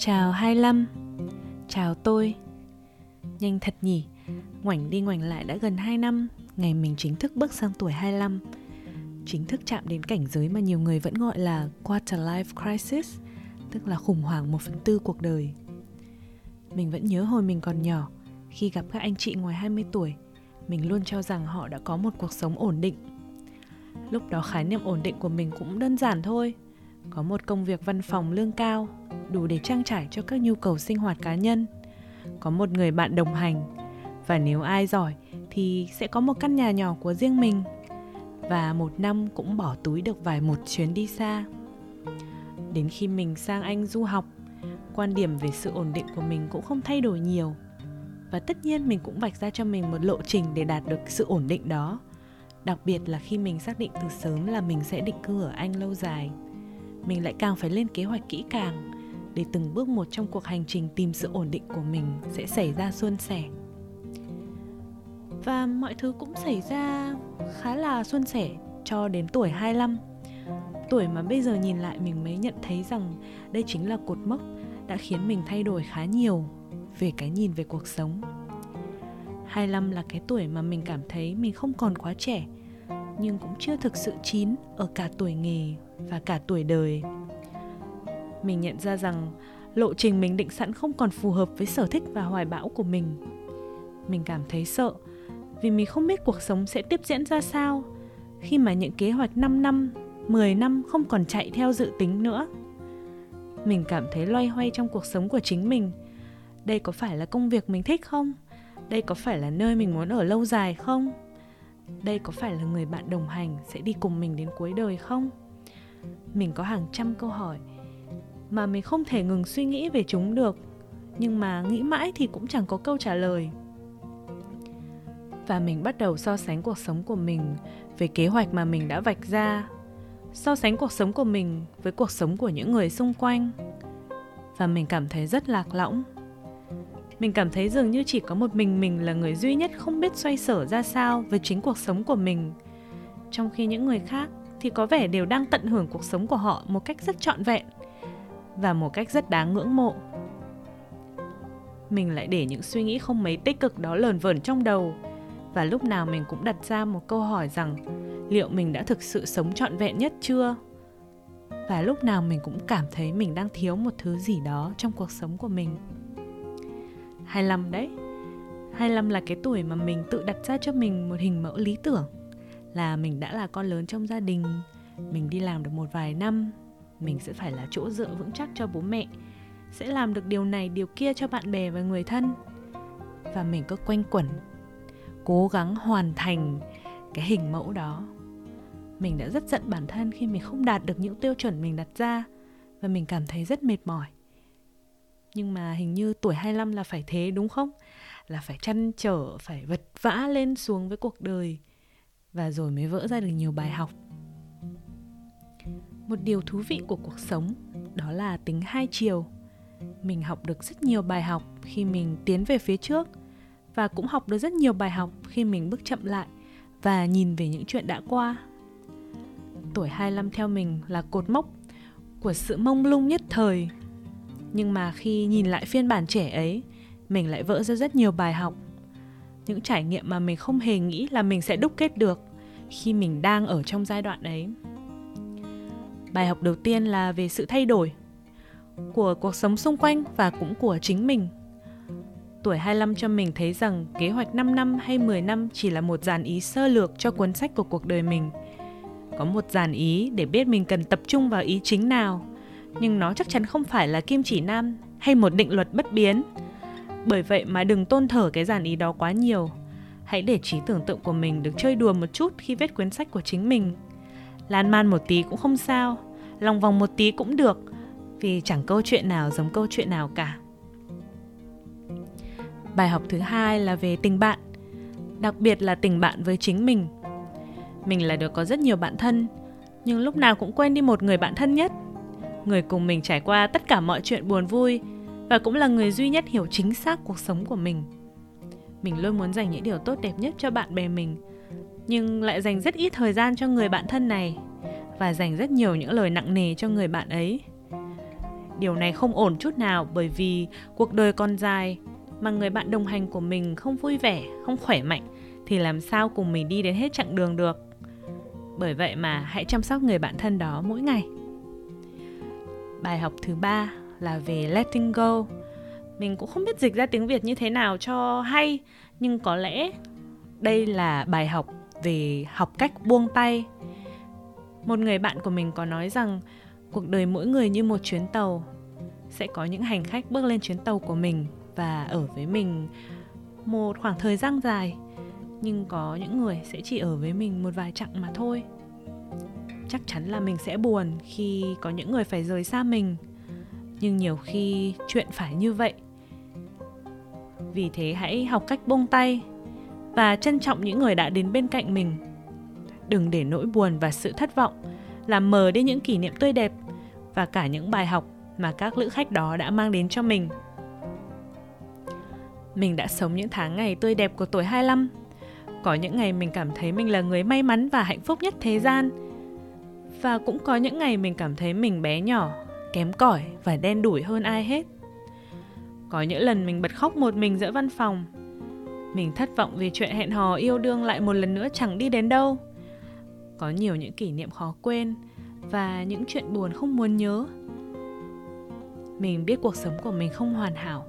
Chào 25 Chào tôi. Nhanh thật nhỉ. Ngoảnh đi ngoảnh lại đã gần 2 năm. Ngày mình chính thức bước sang tuổi 25 Chính thức chạm đến cảnh giới mà nhiều người vẫn gọi là Quarter Life Crisis, Tức là khủng hoảng 1 phần tư cuộc đời. Mình vẫn nhớ hồi mình còn nhỏ, Khi gặp các anh chị ngoài 20 tuổi, Mình luôn cho rằng họ đã có một cuộc sống ổn định. Lúc đó khái niệm ổn định của mình cũng đơn giản thôi có một công việc văn phòng lương cao, đủ để trang trải cho các nhu cầu sinh hoạt cá nhân. Có một người bạn đồng hành, và nếu ai giỏi thì sẽ có một căn nhà nhỏ của riêng mình. Và một năm cũng bỏ túi được vài một chuyến đi xa. Đến khi mình sang anh du học, quan điểm về sự ổn định của mình cũng không thay đổi nhiều. Và tất nhiên mình cũng vạch ra cho mình một lộ trình để đạt được sự ổn định đó. Đặc biệt là khi mình xác định từ sớm là mình sẽ định cư ở anh lâu dài mình lại càng phải lên kế hoạch kỹ càng để từng bước một trong cuộc hành trình tìm sự ổn định của mình sẽ xảy ra suôn sẻ. Và mọi thứ cũng xảy ra khá là suôn sẻ cho đến tuổi 25 Tuổi mà bây giờ nhìn lại mình mới nhận thấy rằng đây chính là cột mốc đã khiến mình thay đổi khá nhiều về cái nhìn về cuộc sống. 25 là cái tuổi mà mình cảm thấy mình không còn quá trẻ nhưng cũng chưa thực sự chín ở cả tuổi nghề và cả tuổi đời mình nhận ra rằng lộ trình mình định sẵn không còn phù hợp với sở thích và hoài bão của mình mình cảm thấy sợ vì mình không biết cuộc sống sẽ tiếp diễn ra sao khi mà những kế hoạch 5 năm, 10 năm không còn chạy theo dự tính nữa. Mình cảm thấy loay hoay trong cuộc sống của chính mình. Đây có phải là công việc mình thích không? Đây có phải là nơi mình muốn ở lâu dài không? Đây có phải là người bạn đồng hành sẽ đi cùng mình đến cuối đời không? mình có hàng trăm câu hỏi mà mình không thể ngừng suy nghĩ về chúng được, nhưng mà nghĩ mãi thì cũng chẳng có câu trả lời. Và mình bắt đầu so sánh cuộc sống của mình với kế hoạch mà mình đã vạch ra, so sánh cuộc sống của mình với cuộc sống của những người xung quanh. Và mình cảm thấy rất lạc lõng mình cảm thấy dường như chỉ có một mình mình là người duy nhất không biết xoay sở ra sao với chính cuộc sống của mình. Trong khi những người khác thì có vẻ đều đang tận hưởng cuộc sống của họ một cách rất trọn vẹn và một cách rất đáng ngưỡng mộ. Mình lại để những suy nghĩ không mấy tích cực đó lờn vờn trong đầu và lúc nào mình cũng đặt ra một câu hỏi rằng liệu mình đã thực sự sống trọn vẹn nhất chưa? Và lúc nào mình cũng cảm thấy mình đang thiếu một thứ gì đó trong cuộc sống của mình. 25 đấy. 25 là cái tuổi mà mình tự đặt ra cho mình một hình mẫu lý tưởng. Là mình đã là con lớn trong gia đình, mình đi làm được một vài năm, mình sẽ phải là chỗ dựa vững chắc cho bố mẹ, sẽ làm được điều này, điều kia cho bạn bè và người thân. Và mình cứ quanh quẩn, cố gắng hoàn thành cái hình mẫu đó. Mình đã rất giận bản thân khi mình không đạt được những tiêu chuẩn mình đặt ra và mình cảm thấy rất mệt mỏi nhưng mà hình như tuổi 25 là phải thế đúng không? Là phải chăn trở, phải vật vã lên xuống với cuộc đời và rồi mới vỡ ra được nhiều bài học một điều thú vị của cuộc sống đó là tính hai chiều mình học được rất nhiều bài học khi mình tiến về phía trước và cũng học được rất nhiều bài học khi mình bước chậm lại và nhìn về những chuyện đã qua. Tuổi 25 theo mình là cột mốc của sự mông lung nhất thời. Nhưng mà khi nhìn lại phiên bản trẻ ấy, mình lại vỡ ra rất nhiều bài học. Những trải nghiệm mà mình không hề nghĩ là mình sẽ đúc kết được khi mình đang ở trong giai đoạn ấy. Bài học đầu tiên là về sự thay đổi của cuộc sống xung quanh và cũng của chính mình. Tuổi 25 cho mình thấy rằng kế hoạch 5 năm hay 10 năm chỉ là một dàn ý sơ lược cho cuốn sách của cuộc đời mình. Có một dàn ý để biết mình cần tập trung vào ý chính nào, nhưng nó chắc chắn không phải là kim chỉ nam hay một định luật bất biến bởi vậy mà đừng tôn thờ cái giản ý đó quá nhiều. Hãy để trí tưởng tượng của mình được chơi đùa một chút khi viết cuốn sách của chính mình. Lan man một tí cũng không sao, lòng vòng một tí cũng được, vì chẳng câu chuyện nào giống câu chuyện nào cả. Bài học thứ hai là về tình bạn, đặc biệt là tình bạn với chính mình. Mình là được có rất nhiều bạn thân, nhưng lúc nào cũng quên đi một người bạn thân nhất. Người cùng mình trải qua tất cả mọi chuyện buồn vui, và cũng là người duy nhất hiểu chính xác cuộc sống của mình mình luôn muốn dành những điều tốt đẹp nhất cho bạn bè mình nhưng lại dành rất ít thời gian cho người bạn thân này và dành rất nhiều những lời nặng nề cho người bạn ấy điều này không ổn chút nào bởi vì cuộc đời còn dài mà người bạn đồng hành của mình không vui vẻ, không khỏe mạnh thì làm sao cùng mình đi đến hết chặng đường được. Bởi vậy mà hãy chăm sóc người bạn thân đó mỗi ngày. Bài học thứ ba là về letting go. Mình cũng không biết dịch ra tiếng Việt như thế nào cho hay, nhưng có lẽ đây là bài học về học cách buông tay. Một người bạn của mình có nói rằng cuộc đời mỗi người như một chuyến tàu sẽ có những hành khách bước lên chuyến tàu của mình và ở với mình một khoảng thời gian dài nhưng có những người sẽ chỉ ở với mình một vài chặng mà thôi chắc chắn là mình sẽ buồn khi có những người phải rời xa mình nhưng nhiều khi chuyện phải như vậy vì thế hãy học cách buông tay và trân trọng những người đã đến bên cạnh mình đừng để nỗi buồn và sự thất vọng làm mờ đi những kỷ niệm tươi đẹp và cả những bài học mà các lữ khách đó đã mang đến cho mình. Mình đã sống những tháng ngày tươi đẹp của tuổi 25. Có những ngày mình cảm thấy mình là người may mắn và hạnh phúc nhất thế gian. Và cũng có những ngày mình cảm thấy mình bé nhỏ, kém cỏi và đen đủi hơn ai hết. Có những lần mình bật khóc một mình giữa văn phòng. Mình thất vọng vì chuyện hẹn hò yêu đương lại một lần nữa chẳng đi đến đâu. Có nhiều những kỷ niệm khó quên và những chuyện buồn không muốn nhớ mình biết cuộc sống của mình không hoàn hảo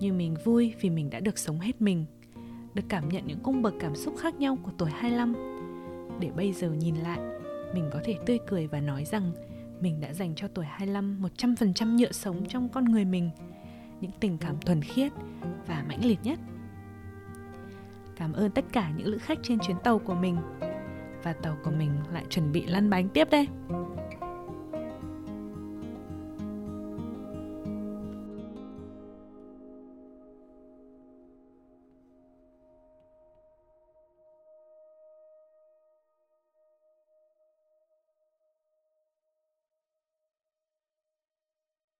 nhưng mình vui vì mình đã được sống hết mình được cảm nhận những cung bậc cảm xúc khác nhau của tuổi 25 để bây giờ nhìn lại mình có thể tươi cười và nói rằng mình đã dành cho tuổi 25 100% nhựa sống trong con người mình. Những tình cảm thuần khiết và mãnh liệt nhất. Cảm ơn tất cả những lữ khách trên chuyến tàu của mình. Và tàu của mình lại chuẩn bị lăn bánh tiếp đây.